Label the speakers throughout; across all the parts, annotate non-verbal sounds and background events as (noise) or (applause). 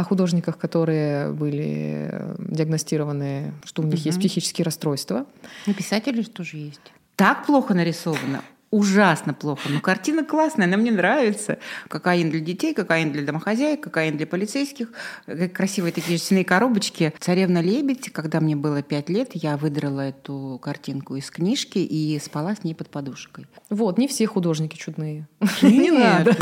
Speaker 1: о художниках, которые были диагностированы, что у них угу. есть психические расстройства.
Speaker 2: И писатели тоже есть. Так плохо нарисовано ужасно плохо. Но картина классная, она мне нравится. Кокаин для детей, кокаин для домохозяек, кокаин для полицейских. Красивые такие жестяные коробочки. «Царевна лебедь», когда мне было пять лет, я выдрала эту картинку из книжки и спала с ней под подушкой.
Speaker 1: Вот, не все художники чудные. Не (laughs) надо.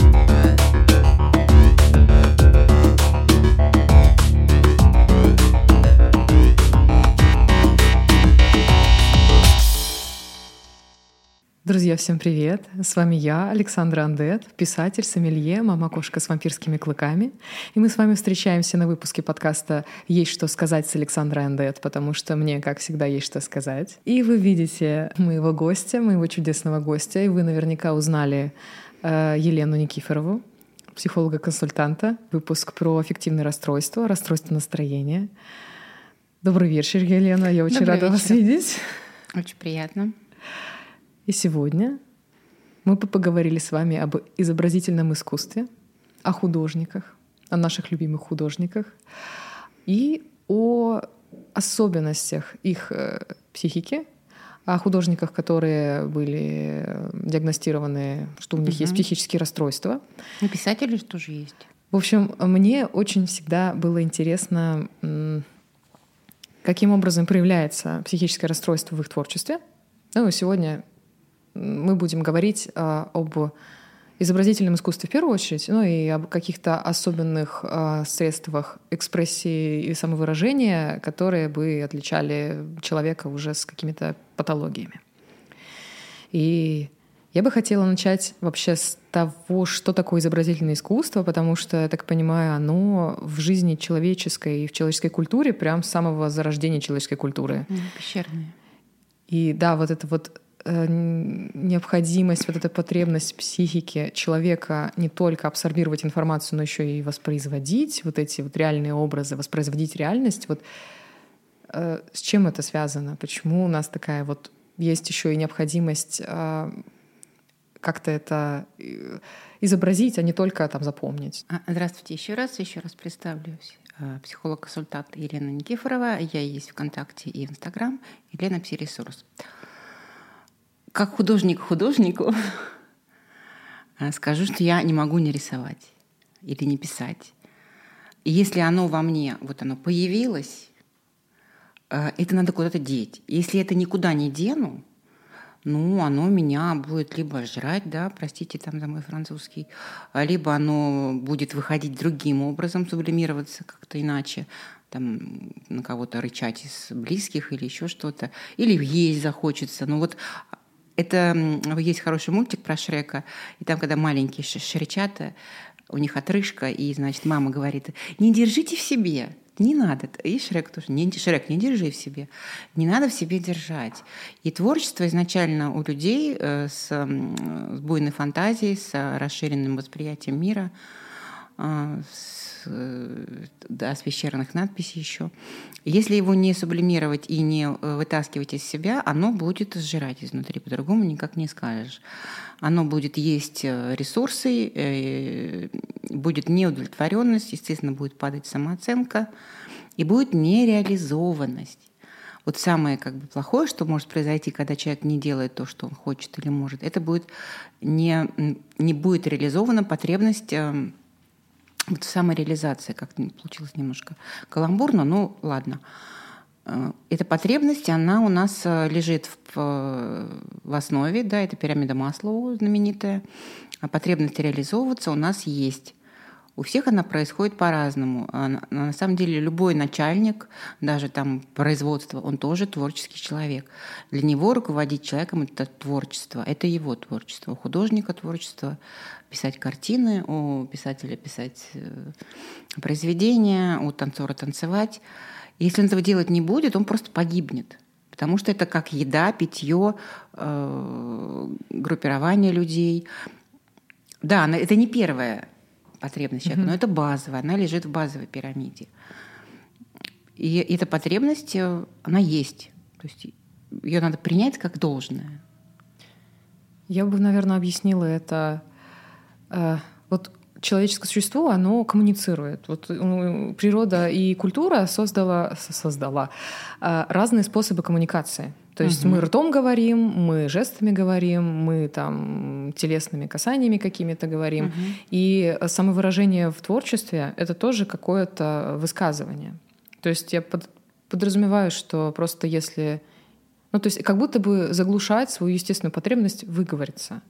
Speaker 1: Друзья, всем привет! С вами я, Александра Андет, писатель, сомелье, мама-кошка с вампирскими клыками. И мы с вами встречаемся на выпуске подкаста «Есть что сказать» с Александрой Андет, потому что мне, как всегда, есть что сказать. И вы видите моего гостя, моего чудесного гостя, и вы наверняка узнали э, Елену Никифорову, психолога-консультанта, выпуск про аффективное расстройство, расстройство настроения. Добрый вечер, Елена, я очень Добрый рада вечер. вас видеть.
Speaker 2: Очень приятно.
Speaker 1: И сегодня мы поговорили с вами об изобразительном искусстве, о художниках, о наших любимых художниках и о особенностях их э, психики, о художниках, которые были диагностированы, что у них угу. есть психические расстройства.
Speaker 2: И писатели тоже есть.
Speaker 1: В общем, мне очень всегда было интересно, каким образом проявляется психическое расстройство в их творчестве. Ну, сегодня мы будем говорить а, об изобразительном искусстве в первую очередь, ну и об каких-то особенных а, средствах экспрессии и самовыражения, которые бы отличали человека уже с какими-то патологиями. И я бы хотела начать вообще с того, что такое изобразительное искусство, потому что, я так понимаю, оно в жизни человеческой и в человеческой культуре прям с самого зарождения человеческой культуры.
Speaker 2: Пещерные.
Speaker 1: И да, вот это вот Э, необходимость, вот эта потребность психики человека не только абсорбировать информацию, но еще и воспроизводить вот эти вот реальные образы, воспроизводить реальность, вот э, с чем это связано? Почему у нас такая вот есть еще и необходимость э, как-то это изобразить, а не только там запомнить?
Speaker 2: А, здравствуйте еще раз, еще раз представлюсь психолог-консультант Елена Никифорова. Я есть ВКонтакте и Инстаграм. Елена Псиресурс. ресурс как художник художнику а, (laughs) скажу, что я не могу не рисовать или не писать. И если оно во мне, вот оно появилось, а, это надо куда-то деть. Если это никуда не дену, ну, оно меня будет либо жрать, да, простите там за мой французский, а, либо оно будет выходить другим образом, сублимироваться как-то иначе, там на кого-то рычать из близких или еще что-то, или есть захочется. Но вот это есть хороший мультик про Шрека, и там, когда маленькие шречата, у них отрыжка, и, значит, мама говорит, не держите в себе, не надо. И Шрек тоже, не, Шрек, не держи в себе. Не надо в себе держать. И творчество изначально у людей э, с, с буйной фантазией, с расширенным восприятием мира, э, с Э, да, с пещерных надписей еще. Если его не сублимировать и не э, вытаскивать из себя, оно будет сжирать изнутри, по-другому никак не скажешь. Оно будет есть э, ресурсы, будет неудовлетворенность, естественно, будет падать самооценка и будет нереализованность. Вот самое как бы плохое, что может произойти, когда человек не делает то, что он хочет или может, это будет не, не будет реализована потребность эм, вот самореализация, как получилось немножко каламбурно, но ладно. Э, эта потребность, она у нас э, лежит в, в основе, да, это пирамида Маслоу знаменитая. А потребность реализовываться у нас есть. У всех она происходит по-разному. А на самом деле любой начальник, даже там производство, он тоже творческий человек. Для него руководить человеком это творчество, это его творчество. У художника творчество писать картины, у писателя писать э, произведения, у танцора танцевать. Если он этого делать не будет, он просто погибнет. Потому что это как еда, питье, э, группирование людей. Да, это не первое потребность человека, но это базовая, она лежит в базовой пирамиде. И эта потребность, э, она есть. То есть ее надо принять как должное.
Speaker 1: Я бы, наверное, объяснила это. Э, вот человеческое существо, оно коммуницирует. Вот ну, природа и культура создала, создала разные способы коммуникации. То есть угу. мы ртом говорим, мы жестами говорим, мы там телесными касаниями какими-то говорим. Угу. И самовыражение в творчестве — это тоже какое-то высказывание. То есть я под, подразумеваю, что просто если... Ну, то есть как будто бы заглушать свою естественную потребность выговориться,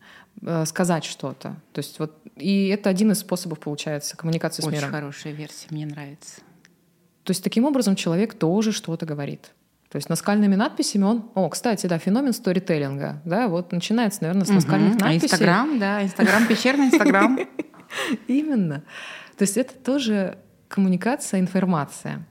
Speaker 1: э, сказать что-то. То есть вот... И это один из способов, получается, коммуникации
Speaker 2: Очень
Speaker 1: с миром.
Speaker 2: Очень хорошая версия, мне нравится.
Speaker 1: То есть таким образом человек тоже что-то говорит. То есть наскальными надписями он... О, кстати, да, феномен сторителлинга. Да, вот начинается, наверное, с наскальных угу. надписей.
Speaker 2: А Инстаграм, да, Инстаграм, пещерный Инстаграм. (laughs)
Speaker 1: Именно. То есть это тоже коммуникация, информация.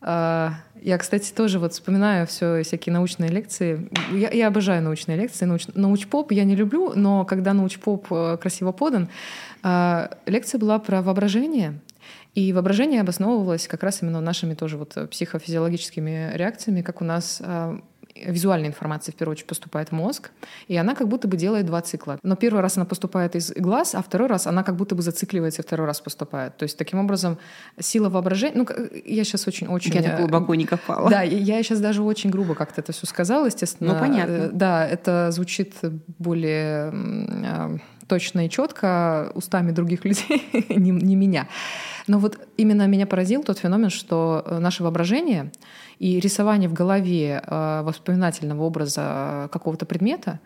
Speaker 1: А, я, кстати, тоже вот вспоминаю все всякие научные лекции. Я, я обожаю научные лекции. Науч, научпоп я не люблю, но когда научпоп э, красиво подан, а, лекция была про воображение. И воображение обосновывалось как раз именно нашими тоже вот психофизиологическими реакциями, как у нас а, визуальная информация в первую очередь поступает в мозг, и она как будто бы делает два цикла. Но первый раз она поступает из глаз, а второй раз она как будто бы зацикливается и второй раз поступает. То есть таким образом сила воображения... Ну, я сейчас очень-очень...
Speaker 2: Я так глубоко не копала.
Speaker 1: Да, я сейчас даже очень грубо как-то это все сказала, естественно.
Speaker 2: Ну, понятно. Э,
Speaker 1: да, это звучит более точно и четко устами других (laughs) людей, не, не меня. Но вот именно меня поразил тот феномен, что э, наше воображение и рисование в голове э, воспоминательного образа какого-то предмета,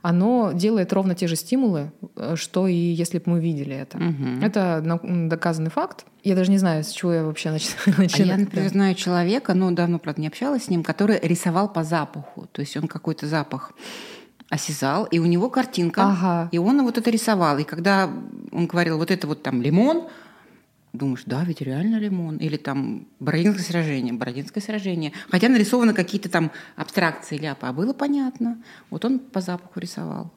Speaker 1: оно делает ровно те же стимулы, э, что и если бы мы видели это. Угу. Это доказанный факт. Я даже не знаю, с чего я вообще (laughs) начинаю.
Speaker 2: А я, например, знаю человека, но давно, правда, не общалась с ним, который рисовал по запаху. То есть он какой-то запах осязал, и у него картинка, ага. и он вот это рисовал. И когда он говорил, вот это вот там лимон, думаешь, да, ведь реально лимон. Или там Бородинское сражение, Бородинское сражение. Хотя нарисованы какие-то там абстракции ляпа, а было понятно. Вот он по запаху рисовал.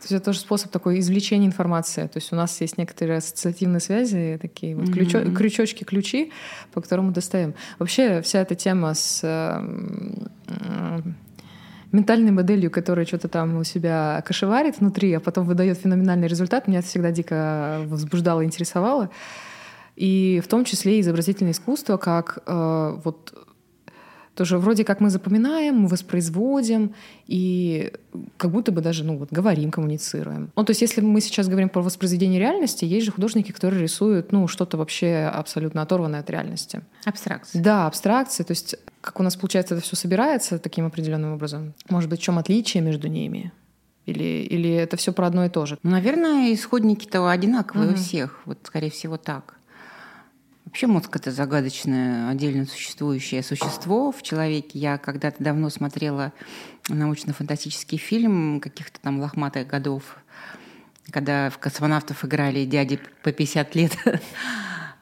Speaker 1: То есть это тоже способ такой извлечения информации. То есть у нас есть некоторые ассоциативные связи, такие вот mm-hmm. крючочки, ключи, по которым мы достаем. Вообще вся эта тема с э, ментальной моделью, которая что-то там у себя кошеварит внутри, а потом выдает феноменальный результат, меня это всегда дико возбуждало интересовало. И в том числе изобразительное искусство, как э, вот тоже вроде как мы запоминаем, мы воспроизводим и как будто бы даже ну, вот, говорим, коммуницируем. Ну, то есть если мы сейчас говорим про воспроизведение реальности, есть же художники, которые рисуют ну, что-то вообще абсолютно оторванное от реальности.
Speaker 2: Абстракция.
Speaker 1: Да, абстракция. То есть как у нас, получается, это все собирается таким определенным образом. Может быть, в чем отличие между ними? Или, или это все про одно и то же?
Speaker 2: Наверное, исходники-то одинаковые угу. у всех. Вот, скорее всего, так. Вообще мозг — это загадочное, отдельно существующее существо в человеке. Я когда-то давно смотрела научно-фантастический фильм каких-то там лохматых годов, когда в космонавтов играли дяди по 50 лет. (laughs)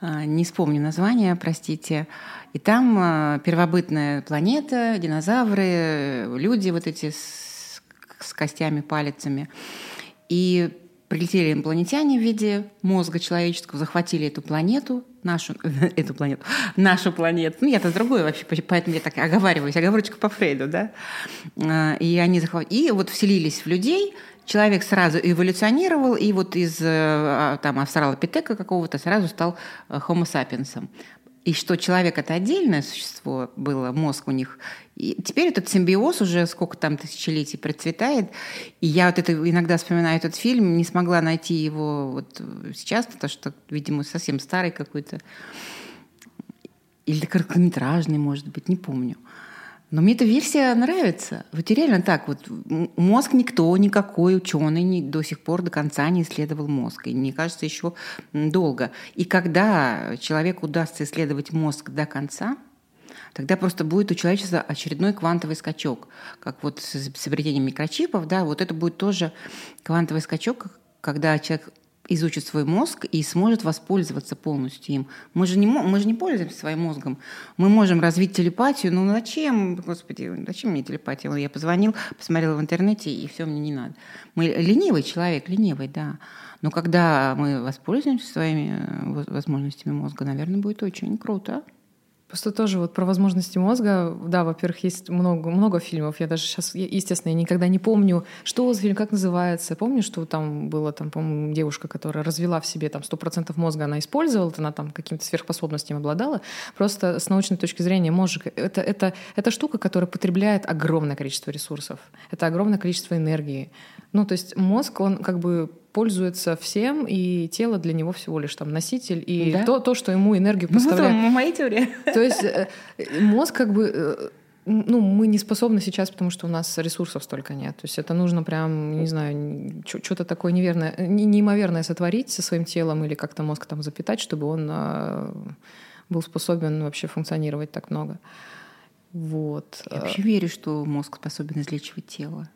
Speaker 2: А, не вспомню название, простите. И там а, первобытная планета, динозавры, люди вот эти с, с костями, палецами. И прилетели инопланетяне в виде мозга человеческого, захватили эту планету, нашу, (laughs) эту планету, нашу планету. Ну, я-то другой вообще, поэтому я так оговариваюсь, оговорочка по Фрейду, да. А, и они захватили, и вот вселились в людей, человек сразу эволюционировал, и вот из э, а, там австралопитека какого-то сразу стал э, homo sapiens и что человек это отдельное существо было, мозг у них. И теперь этот симбиоз уже сколько там тысячелетий процветает. И я вот это иногда вспоминаю этот фильм, не смогла найти его вот сейчас, потому что, видимо, совсем старый какой-то. Или короткометражный, может быть, не помню. Но мне эта версия нравится. Вот реально так. Вот мозг никто, никакой ученый не, до сих пор до конца не исследовал мозг. И мне кажется, еще долго. И когда человеку удастся исследовать мозг до конца, тогда просто будет у человечества очередной квантовый скачок. Как вот с изобретением микрочипов, да, вот это будет тоже квантовый скачок, когда человек изучит свой мозг и сможет воспользоваться полностью им. Мы же не, мы же не пользуемся своим мозгом. Мы можем развить телепатию. Ну зачем, господи, зачем мне телепатия? Я позвонил, посмотрел в интернете, и все, мне не надо. Мы ленивый человек, ленивый, да. Но когда мы воспользуемся своими э, возможностями мозга, наверное, будет очень круто.
Speaker 1: Просто тоже вот про возможности мозга. Да, во-первых, есть много, много фильмов. Я даже сейчас, естественно, я никогда не помню, что за фильм, как называется. Помню, что там было, там, по-моему, девушка, которая развела в себе там 100% мозга, она использовала, она там какими-то сверхспособностями обладала. Просто с научной точки зрения мозг — это, это, это штука, которая потребляет огромное количество ресурсов. Это огромное количество энергии. Ну, то есть мозг, он как бы пользуется всем, и тело для него всего лишь там носитель, и да? то, то, что ему энергию (laughs) поставляет. Ну,
Speaker 2: это моя теория.
Speaker 1: То есть э, мозг как бы э, ну, мы не способны сейчас, потому что у нас ресурсов столько нет. То есть это нужно прям, не знаю, что-то такое неверное, неимоверное сотворить со своим телом или как-то мозг там запитать, чтобы он э, был способен вообще функционировать так много. Вот.
Speaker 2: Я вообще верю, что мозг способен излечивать тело.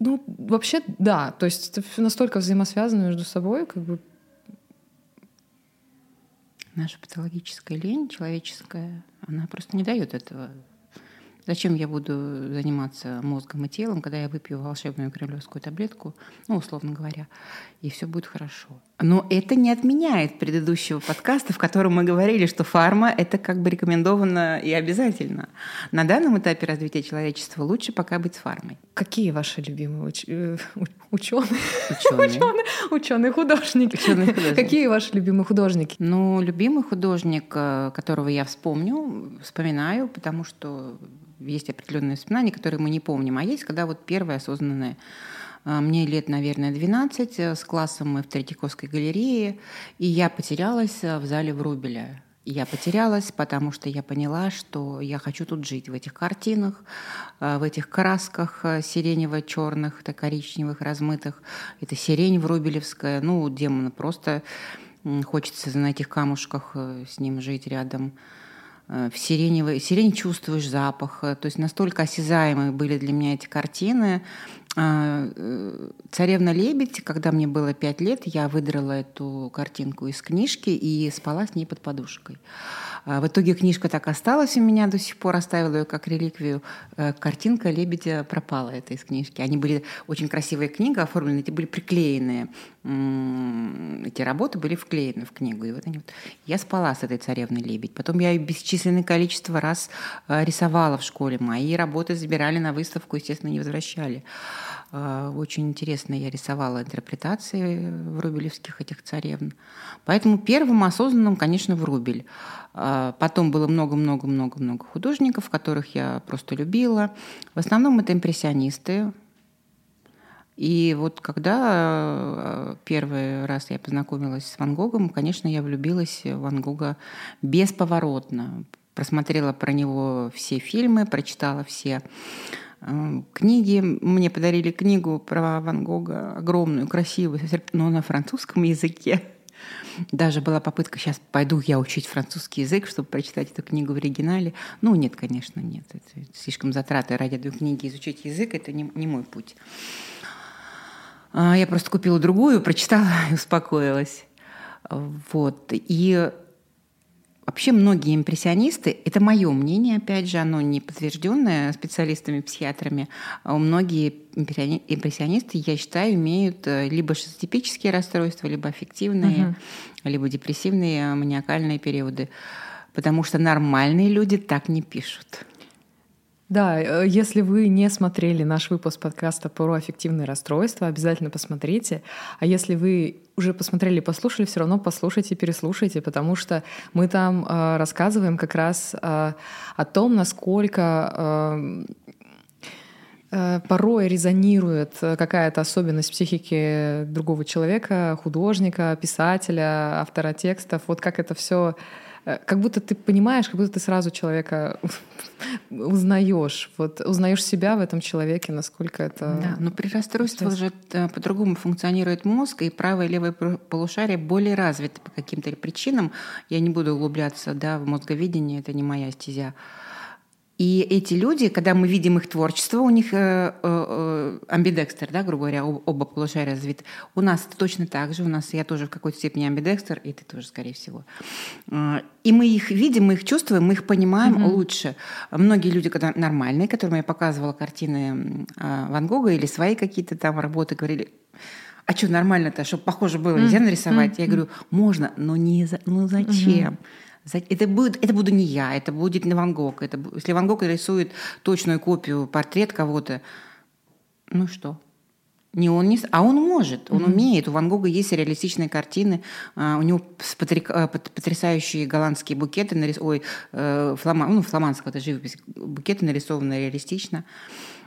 Speaker 1: Ну, вообще, да. То есть это настолько взаимосвязано между собой, как бы.
Speaker 2: Наша патологическая лень человеческая, она просто не дает этого Зачем я буду заниматься мозгом и телом, когда я выпью волшебную кремлевскую таблетку, ну, условно говоря, и все будет хорошо. Но это не отменяет предыдущего подкаста, в котором мы говорили, что фарма — это как бы рекомендовано и обязательно. На данном этапе развития человечества лучше пока быть с фармой.
Speaker 1: Какие ваши любимые уч... Э, ученые? (laughs)
Speaker 2: Ученые.
Speaker 1: ученые. Художники. Ученые художники. Какие ваши любимые художники?
Speaker 2: Ну, любимый художник, э, которого я вспомню, вспоминаю, потому что есть определенные воспоминания, которые мы не помним, а есть, когда вот первое осознанное мне лет, наверное, 12, э, с классом мы в Третьяковской галерее, и я потерялась э, в зале Врубеля. Я потерялась, потому что я поняла, что я хочу тут жить, в этих картинах, э, в этих красках сиренево-черных, коричневых, размытых. Это сирень врубелевская, ну, демона, просто хочется на этих камушках с ним жить рядом. В сиреневой, сирень чувствуешь запах. То есть настолько осязаемые были для меня эти картины. А, э, «Царевна лебедь», когда мне было пять лет, я выдрала эту картинку из книжки и спала с ней под подушкой. А, в итоге книжка так осталась у меня до сих пор, оставила ее как реликвию. Э, картинка лебедя пропала это из книжки. Они были очень красивые книги оформлены, эти были приклеенные. Эти работы были вклеены в книгу. И вот они вот... Я спала с этой царевной лебедь. Потом я бесчисленное количество раз э, рисовала в школе. Мои работы забирали на выставку, естественно, не возвращали. А, очень интересно я рисовала интерпретации врубелевских этих царевн. Поэтому первым осознанным, конечно, Врубель. А, потом было много-много-много-много художников, которых я просто любила. В основном это импрессионисты. И вот когда а, первый раз я познакомилась с Ван Гогом, конечно, я влюбилась в Ван Гога бесповоротно. Просмотрела про него все фильмы, прочитала все книги. Мне подарили книгу про Ван Гога, огромную, красивую, но на французском языке. Даже была попытка, сейчас пойду я учить французский язык, чтобы прочитать эту книгу в оригинале. Ну, нет, конечно, нет. Это слишком затраты ради одной книги изучить язык, это не, не мой путь. А, я просто купила другую, прочитала и успокоилась. Вот. И Вообще многие импрессионисты, это мое мнение, опять же, оно не подтвержденное специалистами, психиатрами, а многие импрессионисты, я считаю, имеют э, либо шизотипические расстройства, либо аффективные, угу. либо депрессивные маниакальные периоды, потому что нормальные люди так не пишут.
Speaker 1: Да, э, если вы не смотрели наш выпуск подкаста про аффективные расстройства, обязательно посмотрите. А если вы уже посмотрели, послушали, все равно послушайте, переслушайте, потому что мы там э, рассказываем как раз э, о том, насколько э, э порой резонирует какая-то особенность психики другого человека, художника, писателя, автора текстов. Вот как это все Э, как будто ты понимаешь, как будто ты сразу человека (laughs) узнаешь, вот узнаешь себя в этом человеке, насколько это.
Speaker 2: Да, но при расстройствах же э, по-другому функционирует мозг, и правое и левое полушарие более развиты по каким-то причинам. Я не буду углубляться да, в мозговидение, это не моя стезя. И эти люди, когда мы видим их творчество, у них э, э, э амбидекстер, да, грубо говоря, оба полушария развиты. У нас это точно так же. У нас я тоже в какой-то степени амбидекстер, и ты тоже, скорее всего. Э, и мы их видим, мы их чувствуем, мы их понимаем mm-hmm. лучше. Многие люди, когда нормальные, которым я показывала картины э, Ван Гога или свои какие-то там работы, говорили, а что нормально-то, чтобы похоже было, нельзя нарисовать? Mm-hmm. Я говорю, можно, но не за... ну зачем? Mm-hmm Это, будет, это буду не я, это будет не Ван Гог. Это, если Ван Гог рисует точную копию, портрет кого-то, ну что? Не он не, а он может, он mm-hmm. умеет. У Ван Гога есть реалистичные картины, uh, у него э, потрясающие голландские букеты, нарис... ой, э, флама... ну, фламандского это живопись, букеты нарисованы реалистично.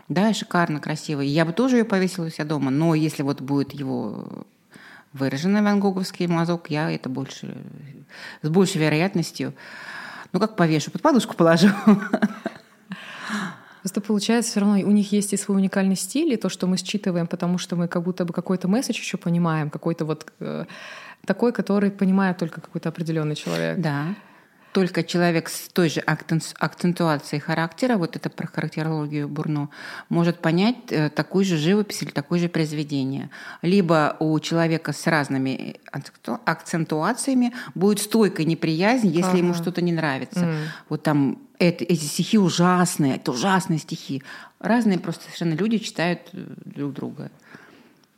Speaker 2: Да, шикарно, красиво. Я бы тоже ее повесила у себя дома, но если вот будет его выраженный ван Гоговский мазок, я это больше, с большей вероятностью, ну как повешу, под подушку положу.
Speaker 1: Просто получается, все равно у них есть и свой уникальный стиль, и то, что мы считываем, потому что мы как будто бы какой-то месседж еще понимаем, какой-то вот э, такой, который понимает только какой-то определенный человек.
Speaker 2: Да только человек с той же акцентуацией характера, вот это про характерологию Бурно, может понять э, такую же живопись или такое же произведение. Либо у человека с разными акцентуациями будет стойкая неприязнь, если ага. ему что-то не нравится. Mm. Вот там это, эти стихи ужасные, это ужасные стихи. Разные просто совершенно люди читают э, друг друга.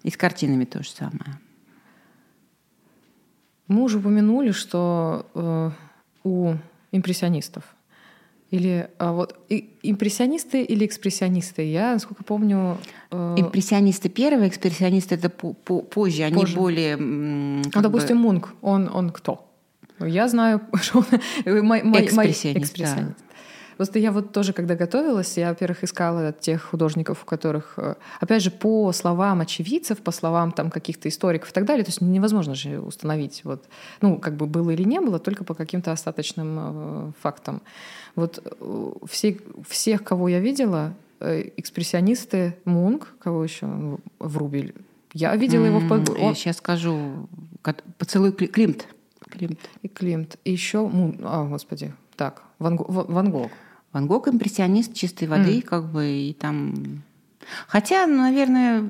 Speaker 2: И с картинами то же самое.
Speaker 1: Мы уже упомянули, что э, у импрессионистов? Или а вот и, импрессионисты или экспрессионисты? Я, насколько помню...
Speaker 2: Э... Импрессионисты первые, экспрессионисты это по -по позже, они позже. более...
Speaker 1: Ну, допустим, бы... Мунк, он, он кто? Я знаю, (laughs) что он...
Speaker 2: Экспрессионист,
Speaker 1: экспрессионист. Да. Просто я вот тоже, когда готовилась, я, во-первых, искала тех художников, у которых, э, опять же, по словам очевидцев, по словам там каких-то историков и так далее, то есть невозможно же установить, вот, ну, как бы было или не было, только по каким-то остаточным э, фактам. Вот э, все, всех, кого я видела, экспрессионисты, Мунк, кого еще, ну, Врубель, я видела его в.
Speaker 2: Я сейчас скажу. Поцелуй Климт.
Speaker 1: Климт. И Климт. И еще... Мун... А, господи. Так, Ван, Ван Гог.
Speaker 2: Ван Гог импрессионист чистой воды, mm. как бы, и там... Хотя, ну, наверное,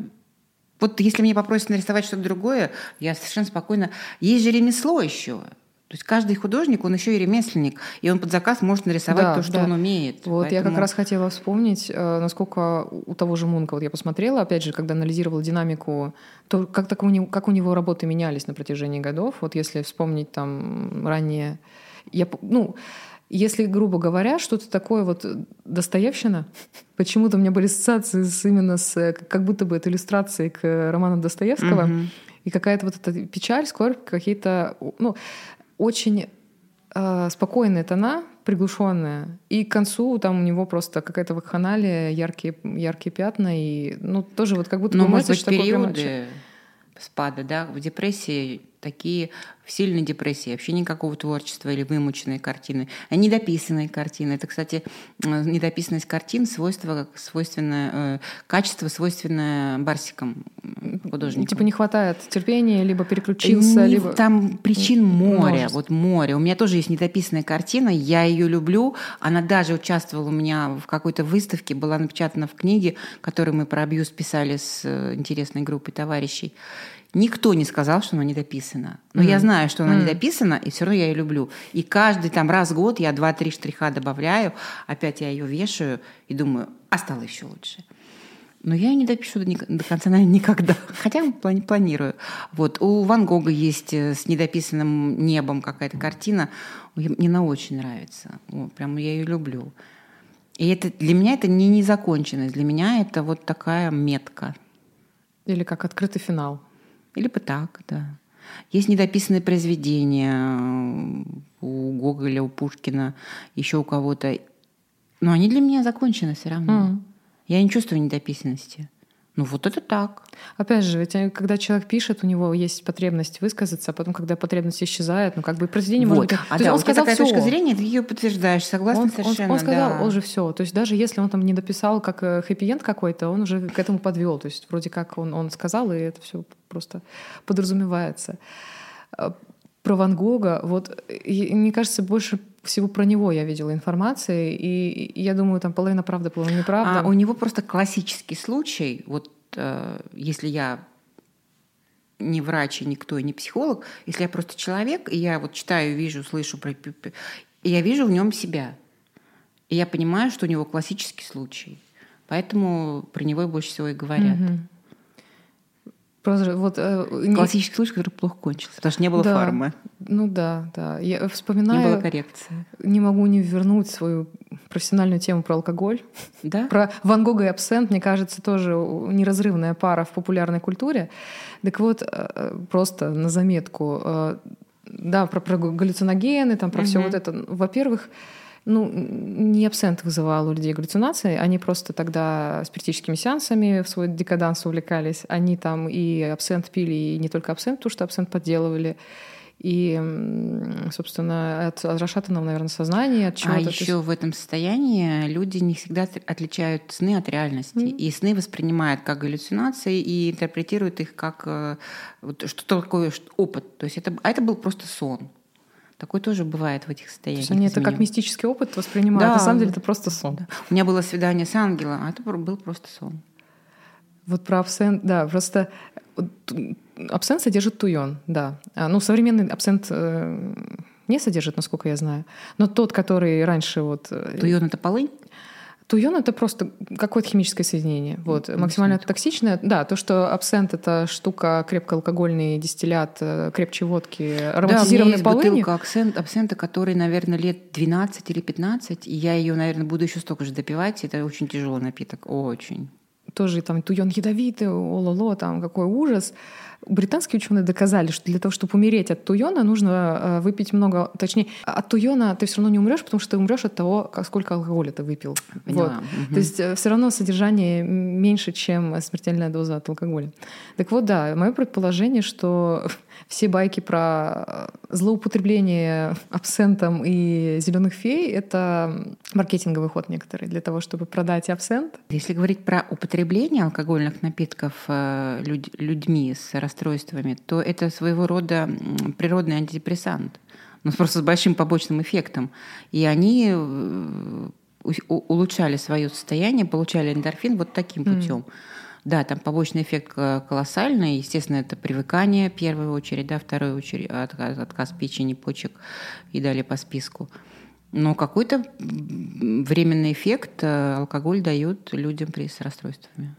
Speaker 2: вот если мне попросят нарисовать что-то другое, я совершенно спокойно... Есть же ремесло еще. То есть каждый художник, он еще и ремесленник, и он под заказ может нарисовать да, то, что да. он умеет.
Speaker 1: Вот Поэтому... я как раз хотела вспомнить, э, насколько у того же Мунка, вот я посмотрела, опять же, когда анализировала динамику, то как, так у него, как у него работы менялись на протяжении годов. Вот если вспомнить там ранее... Я, ну, если, грубо говоря, что-то такое вот Достоевщина, (laughs) почему-то у меня были ассоциации с, именно с, как будто бы это иллюстрации к роману Достоевского, угу. и какая-то вот эта печаль, скорбь, какие-то, ну, очень э, спокойные тона, приглушенная. И к концу там у него просто какая-то вакханалия, яркие, яркие пятна, и ну тоже вот как будто
Speaker 2: ну, может быть, периоды прямо... спада, да, в депрессии такие в сильной депрессии, вообще никакого творчества или вымученной картины. А недописанные картины. Это, кстати, э, недописанность картин свойство, свойственное, э, качество, свойственное барсикам художникам.
Speaker 1: Типа не хватает терпения, либо переключился, не, либо...
Speaker 2: Там причин море, Множество. вот море. У меня тоже есть недописанная картина, я ее люблю. Она даже участвовала у меня в какой-то выставке, была напечатана в книге, которую мы про абьюз писали с э, интересной группой товарищей. Никто не сказал, что она недописана. Но mm. я знаю, что она mm. недописана, и все равно я ее люблю. И каждый там раз в год я два-три штриха добавляю, опять я ее вешаю и думаю, а стало еще лучше. Но я не допишу до, до конца, (laughs) наверное, никогда. Хотя плани планирую. Вот. У Ван Гога есть э, с недописанным небом какая-то картина. Мне она очень нравится. Вот, прям я ее люблю. И это, для меня это не незаконченность. Для меня это вот такая метка.
Speaker 1: Или как открытый финал.
Speaker 2: Или бы так, да. Есть недописанные произведения э, у Гоголя, у Пушкина, еще у кого-то. Но они для меня закончены все равно. Mm. Я не чувствую недописанности. Ну вот это так.
Speaker 1: Опять же, ведь э, когда человек пишет, у него есть потребность высказаться, а потом, когда потребность исчезает, ну как бы произведение вот. может быть...
Speaker 2: А то да, он сказал такая всё. точка зрения, ты ее подтверждаешь, согласна
Speaker 1: он,
Speaker 2: совершенно.
Speaker 1: Он, он сказал,
Speaker 2: да.
Speaker 1: он же все. То есть даже если он там не дописал как э, хэппи-энд какой-то, он уже к этому подвел. То есть вроде как он, он сказал, и это все просто подразумевается. А, про Ван Гога, вот, и, мне кажется, больше всего про него я видела информации, и, и я думаю, там половина правда, половина неправда.
Speaker 2: А у него просто классический случай, вот э, если я не врач и никто, и не психолог, если я просто человек, и я вот читаю, вижу, слышу про... И я вижу в нем себя. И я понимаю, что у него классический случай. Поэтому про него больше всего и говорят.
Speaker 1: Угу. Просто вот, э,
Speaker 2: Классический случай, который плохо кончился, потому что не было
Speaker 1: да,
Speaker 2: фармы.
Speaker 1: Ну да, да. Я вспоминаю...
Speaker 2: Не было коррекции.
Speaker 1: Не могу не вернуть свою профессиональную тему про алкоголь.
Speaker 2: Да?
Speaker 1: Про Ван Гога и абсент, мне кажется, тоже неразрывная пара в популярной культуре. Так вот, э, просто на заметку. э, Да, про, про галлюциногены, там, про все
Speaker 2: Мгм.
Speaker 1: вот это. Во-первых, ну, не абсент вызывал у людей галлюцинации, они просто тогда спиритическими сеансами в свой декаданс увлекались. Они там и абсент пили, и не только абсент, потому что абсент подделывали. И, собственно, от, от расшатанного, наверное, сознания, от
Speaker 2: А
Speaker 1: чего-то. То есть-
Speaker 2: еще в этом состоянии люди не всегда от- отличают сны от реальности.
Speaker 1: Мгм.
Speaker 2: И сны воспринимают как галлюцинации и интерпретируют их как э, вот что такое ш- опыт. То есть это, а это был просто сон. Такое тоже бывает в этих
Speaker 1: То
Speaker 2: состояниях.
Speaker 1: есть они это как мистический опыт воспринимают.
Speaker 2: Да.
Speaker 1: На самом деле это просто сон.
Speaker 2: У меня было свидание с ангелом, а это был просто сон.
Speaker 1: Вот про абсент, да, просто абсент содержит туйон, да. А, Ну, современный абсент э, не содержит, насколько я знаю. Но тот, который раньше вот... э,
Speaker 2: Туйон это полынь?
Speaker 1: Туйон — это просто какое-то химическое соединение. Вот,
Speaker 2: Ну,
Speaker 1: максимально
Speaker 2: абсент.
Speaker 1: токсичное. Да, то, что абсент — это штука крепкоалкогольный дистиллят, э, крепче водки,
Speaker 2: Да, у меня
Speaker 1: ароматизированной
Speaker 2: есть бутылка абсент, абсента, который, наверное, лет 12 или 15, и я ее, наверное, буду еще столько же допивать. Это очень тяжелый напиток, очень.
Speaker 1: тоже там туйон ядовитый, ололо, там какой ужас. Британские ученые доказали, что для того, чтобы умереть от туйона, нужно э, выпить много, точнее, от туйона ты все равно не умрешь, потому что ты умрешь от того, сколько алкоголя ты выпил.
Speaker 2: Поняла.
Speaker 1: Вот.
Speaker 2: Мгм.
Speaker 1: То есть все равно содержание меньше, чем смертельная доза от алкоголя. Так вот, да, мое предположение, что (laughs) все байки про злоупотребление абсентом и зеленых фей — это маркетинговый ход некоторый для того, чтобы продать абсент.
Speaker 2: Если говорить про употребление алкогольных напитков э, люд- людьми с расстройствами, то это своего рода природный антидепрессант, но просто с большим побочным эффектом. И они э, улучшали свое состояние, получали эндорфин вот таким путем. Да, там побочный эффект э, колоссальный. Естественно, это привыкание в первую очередь, да, вторую очередь отказ, отказ печени, почек и далее по списку. Но какой-то временный эффект э, алкоголь дает людям при с расстройствами.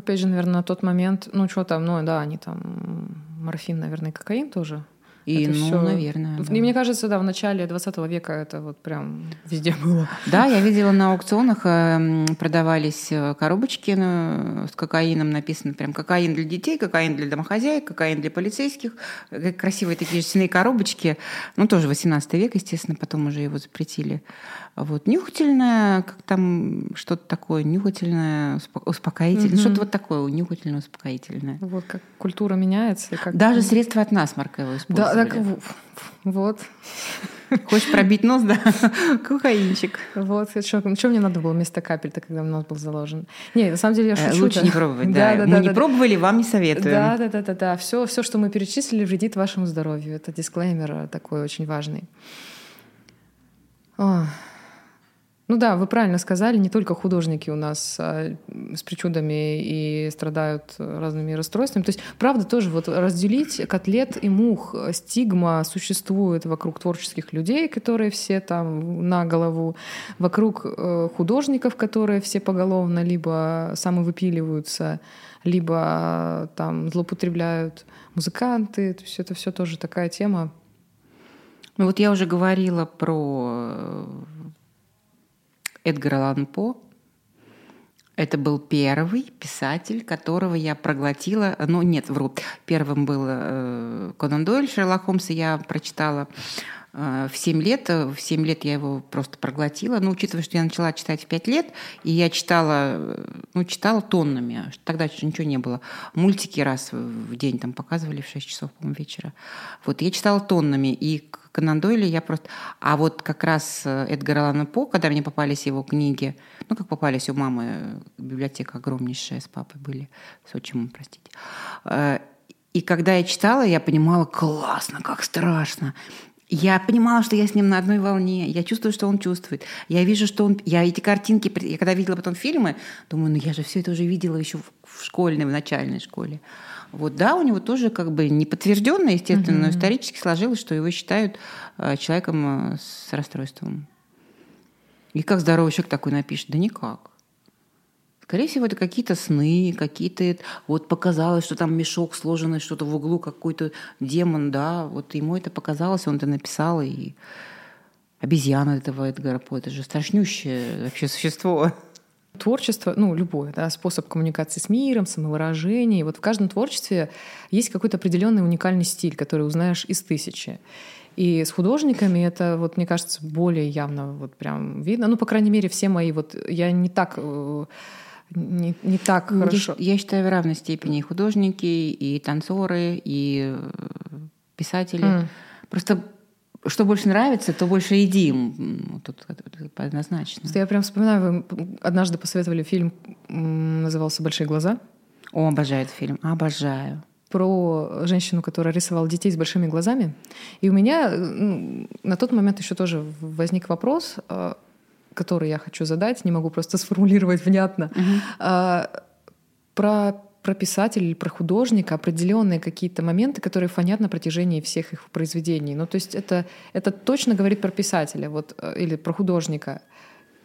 Speaker 1: Опять же, наверное, на тот момент, ну что там, ну да, они там морфин, наверное, и кокаин тоже.
Speaker 2: И,
Speaker 1: Это
Speaker 2: ну,
Speaker 1: всё-
Speaker 2: наверное.
Speaker 1: И
Speaker 2: да.
Speaker 1: мне кажется, да, в начале 20 века это вот прям везде было.
Speaker 2: Да, я видела на аукционах э, м, продавались э, коробочки э, с кокаином, написано прям кокаин для детей, кокаин для домохозяек, кокаин для полицейских. Э, Красивые такие жестяные коробочки. Ну, тоже 18 век, естественно, потом уже его запретили. Вот. Нюхательное, как там что-то такое, нюхательное, успо- успокоительное,
Speaker 1: Мгм.
Speaker 2: что-то вот такое, нюхательное, успокоительное.
Speaker 1: Вот как культура меняется. Как...
Speaker 2: Даже средства от насморка его
Speaker 1: Да,
Speaker 2: использовали.
Speaker 1: так в- вот.
Speaker 2: Хочешь пробить нос, да? (laughs) Кокаинчик.
Speaker 1: Вот, что, мне надо было вместо капель-то, когда нос был заложен? Не, на самом деле я
Speaker 2: Э,
Speaker 1: шучу.
Speaker 2: Лучше не пробовать, да. Мы не пробовали, вам не советуем.
Speaker 1: Да, да, да, да, да. Все, все, что мы перечислили, вредит вашему здоровью. Это дисклеймер э, такой очень важный. Ох. Ну да, вы правильно сказали, не только художники у нас а, с причудами и страдают разными расстройствами. То есть, правда, тоже вот разделить котлет и мух. Стигма существует вокруг творческих людей, которые все там на голову, вокруг э, художников, которые все поголовно либо самовыпиливаются, либо э, там злоупотребляют музыканты. То есть это все тоже такая тема.
Speaker 2: Ну вот я уже говорила про э, Эдгара Аллана По. Это был первый писатель, которого я проглотила. Ну, нет, вру. Первым был э, Конан Дойль, Шерлок Холмса я прочитала э, в 7 лет. В 7 лет я его просто проглотила. Но учитывая, что я начала читать в 5 лет, и я читала, э, ну, читала тоннами. Тогда еще ничего не было. Мультики раз в день там показывали в 6 часов, по-моему, вечера. Вот, я читала тоннами. И Конан Дойля я просто... А вот как раз Эдгар Аллана По, когда мне попались его книги, ну, как попались у мамы, библиотека огромнейшая с папой были, с отчимом, простите. Э, И когда я читала, я понимала, классно, как страшно. Я понимала, что я с ним на одной волне. Я чувствую, что он чувствует. Я вижу, что он... Я эти картинки... Я когда видела потом фильмы, думаю, ну я же все это уже видела еще в школьной, в начальной школе. Вот, да, у него тоже как бы не подтвержденно, естественно, но исторически сложилось, что его считают э, человеком э, с расстройством. И как здоровый человек такой напишет? Да никак. Скорее всего, это какие-то сны, какие-то... Вот показалось, что там мешок сложенный, что-то в углу, какой-то демон, да, вот ему это показалось, он это написал, и обезьяна этого Эдгара По, это же страшнющее вообще существо.
Speaker 1: Творчество, ну, любое, да, способ коммуникации с миром, самовыражение. Вот в каждом творчестве есть какой-то определенный уникальный стиль, который узнаешь из тысячи. И с художниками это, вот, мне кажется, более явно вот прям видно. Ну, по крайней мере, все мои вот... Я не так э, не, не так
Speaker 2: я,
Speaker 1: хорошо.
Speaker 2: Я считаю, в равной степени и художники, и танцоры, и э, писатели. Mm. Просто что больше нравится, то больше едим. Тут однозначно.
Speaker 1: Я прям вспоминаю, вы однажды посоветовали фильм, назывался «Большие глаза».
Speaker 2: О, обожаю этот фильм, обожаю.
Speaker 1: Про женщину, которая рисовала детей с большими глазами. И у меня на тот момент еще тоже возник вопрос, а, который я хочу задать, не могу просто сформулировать внятно. Uh-huh. Про про писателя или про художника определенные какие-то моменты, которые фонят на протяжении всех их произведений. Ну, то есть это, это точно говорит про писателя вот, э, или про художника.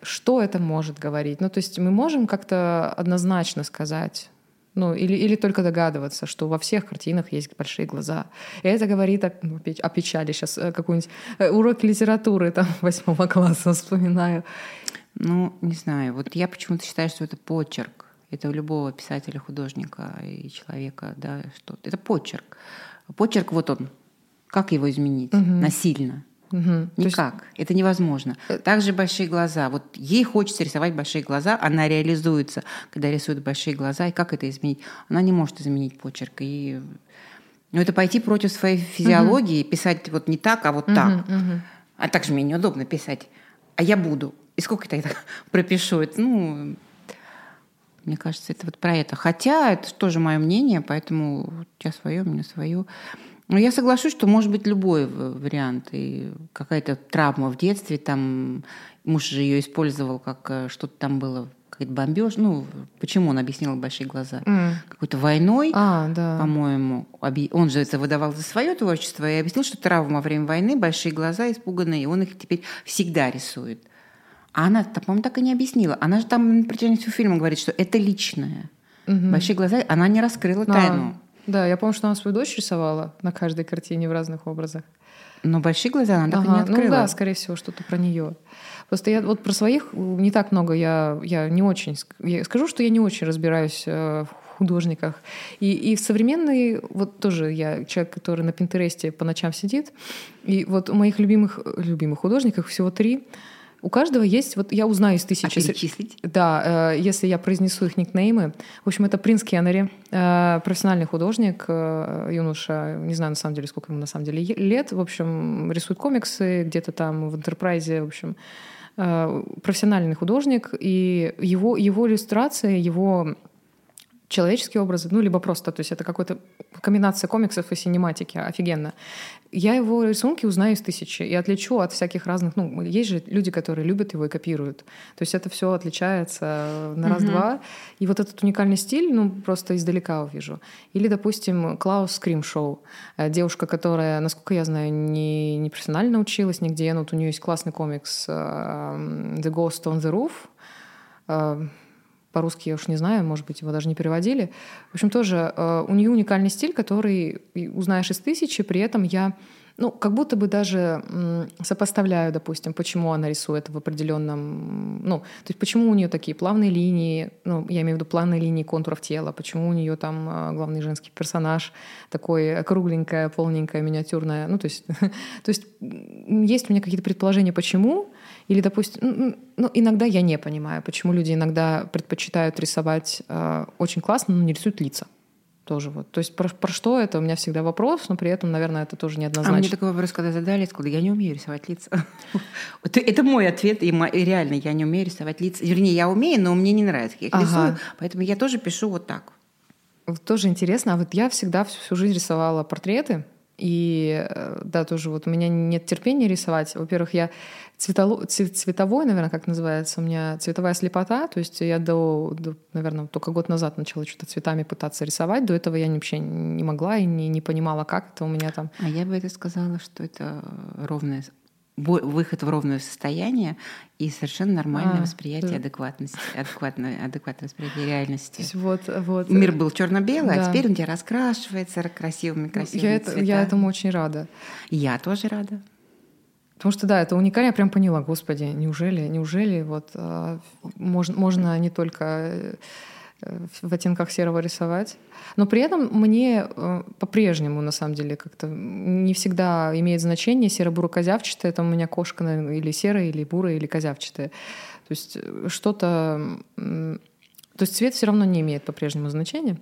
Speaker 1: Что это может говорить? Ну, то есть мы можем как-то однозначно сказать, ну, или, или только догадываться, что во всех картинах есть большие глаза. И это говорит о, ну, о печали. Сейчас э, какой-нибудь э, урок литературы там (laughs) восьмого класса вспоминаю.
Speaker 2: Ну, не знаю. Вот я почему-то считаю, что это почерк это у любого писателя, художника и человека, да, что это почерк. Почерк вот он. Как его изменить угу. насильно? Угу. Никак. Есть... Это невозможно. Э, Также большие глаза. Вот ей хочется рисовать большие глаза, она реализуется, когда рисует большие глаза. И как это изменить? Она не может изменить почерк. И ну, это пойти против своей физиологии, угу. писать вот не так, а вот угу, так. Угу. А также мне неудобно писать. А я буду. И сколько это я (laughs) пропишу? Это, ну, мне кажется, это вот про это. Хотя это тоже мое мнение, поэтому у тебя свое, у меня свое. Но я соглашусь, что может быть любой вариант. И какая-то травма в детстве, там муж же ее использовал, как э, что-то там было, какой-то бомбеж. Ну, почему он объяснил большие глаза? Mm. Какой-то войной,
Speaker 1: а, да.
Speaker 2: по-моему. Он же это выдавал за свое творчество и объяснил, что травма во время войны, большие глаза испуганные, и он их теперь всегда рисует. А она, по-моему, так и не объяснила. Она же там на протяжении всего фильма говорит, что это личное. Угу. Большие глаза, она не раскрыла а, тайну.
Speaker 1: Да, я помню, что она свою дочь рисовала на каждой картине в разных образах.
Speaker 2: Но большие глаза она так ага, и не открыла.
Speaker 1: Ну да, скорее всего, что-то про нее. Просто я вот про своих не так много, я, я не очень... Я скажу, что я не очень разбираюсь э, в художниках. И, и в современной... Вот тоже я человек, который на Пинтересте по ночам сидит. И вот у моих любимых, любимых художников всего три — у каждого есть, вот я узнаю из тысячи... А
Speaker 2: перечислить?
Speaker 1: Да, э, если я произнесу их никнеймы. В общем, это Принц Кеннери, э, профессиональный художник, э, юноша, не знаю на самом деле, сколько ему на самом деле лет, в общем, рисует комиксы где-то там в Enterprise, в общем, профессиональный художник, и его, его иллюстрации, его человеческие образы, ну, либо просто, то есть это какая-то комбинация комиксов и синематики, офигенно. Я его рисунки узнаю из тысячи и отличу от всяких разных, ну, есть же люди, которые любят его и копируют. То есть это все отличается на раз-два. И вот этот уникальный стиль, ну, просто издалека увижу. Или, допустим, Клаус Скрим Шоу. Э, девушка, которая, насколько я знаю, не, не профессионально училась нигде, но вот у нее есть классный комикс э, The Ghost on the Roof э, по-русски я уж не знаю, может быть, его даже не переводили. В общем, тоже э, у нее уникальный стиль, который узнаешь из тысячи, при этом я ну, как будто бы даже сопоставляю, допустим, почему она рисует в определенном, ну, то есть почему у нее такие плавные линии, ну, я имею в виду плавные линии контуров тела, почему у нее там э, главный женский персонаж такой кругленькая, полненькая, миниатюрная, ну, то есть, (laughs) то есть есть у меня какие-то предположения, почему, или, допустим, ну, иногда я не понимаю, почему люди иногда предпочитают рисовать э, очень классно, но не рисуют лица. Тоже вот. То есть про, про что это? У меня всегда вопрос, но при этом, наверное, это тоже неоднозначно.
Speaker 2: А мне такой вопрос, когда задали, я сказала, я не умею рисовать лица. (laughs) Это мой ответ, и реально, я не умею рисовать лица. Вернее, я умею, но мне не нравится, я их рисую, поэтому я тоже пишу вот так.
Speaker 1: Тоже интересно. А вот я всегда всю жизнь рисовала портреты, и э, да, тоже вот у меня нет терпения рисовать. Во-первых, я цветоло... цветовой, наверное, как называется, у меня цветовая слепота. То есть я до, до наверное, только год назад начала что-то цветами пытаться рисовать. До этого я вообще не могла и не, не понимала, как это у меня там.
Speaker 2: А я бы это сказала, что это ровная выход в ровное состояние и совершенно нормальное
Speaker 1: А,
Speaker 2: восприятие
Speaker 1: да.
Speaker 2: адекватности, адекватное, адекватное восприятие реальности.
Speaker 1: То есть вот, вот.
Speaker 2: Мир был черно-белый,
Speaker 1: Да.
Speaker 2: а теперь он тебя раскрашивается красивыми, красивыми
Speaker 1: я, это, я
Speaker 2: цветами.
Speaker 1: этому очень рада.
Speaker 2: Я тоже рада.
Speaker 1: Потому что да, это уникально, я прям поняла, господи, неужели, неужели вот а, можно, можно не только э, в оттенках серого рисовать, но при этом мне э, по-прежнему на самом деле как-то не всегда имеет значение серо-буро-козявчатое, там у меня кошка наверное, или серая, или бурая, или козявчатая. То есть э, что-то... То есть цвет все равно не имеет по-прежнему значения.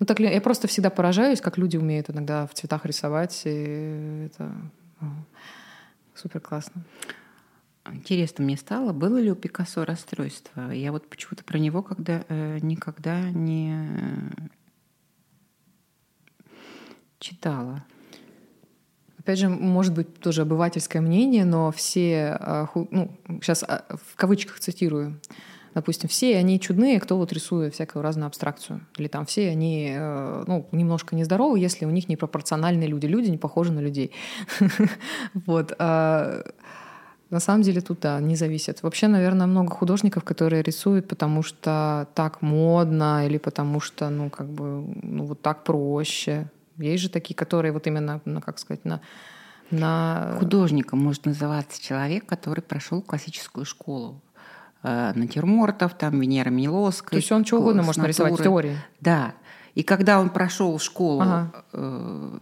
Speaker 1: Ну, так я просто всегда поражаюсь, как люди умеют иногда в цветах рисовать. И это супер классно.
Speaker 2: Интересно мне стало, было ли у Пикассо расстройство. Я вот почему-то про него когда, э, никогда не читала.
Speaker 1: Опять же, может быть тоже обывательское мнение, но все, ху- ну, сейчас а, в кавычках цитирую, допустим, все они чудные, кто вот рисует всякую разную абстракцию. Или там все они э, ну, немножко нездоровы, если у них непропорциональные люди. Люди не похожи на людей. (laughs) Вот. а На самом деле тут, да, не зависит. Вообще, наверное, много художников, которые рисуют, потому что так модно или потому что, ну, как бы, ну, вот так проще. Есть же такие, которые вот именно, ну, как сказать, на... на...
Speaker 2: Художником может называться человек, который прошел классическую школу. Э, Натюрмортов, там, Венера Милоской.
Speaker 1: То есть он что угодно может нарисовать в теории.
Speaker 2: Да. И когда он прошел школу,
Speaker 1: Ага.
Speaker 2: э,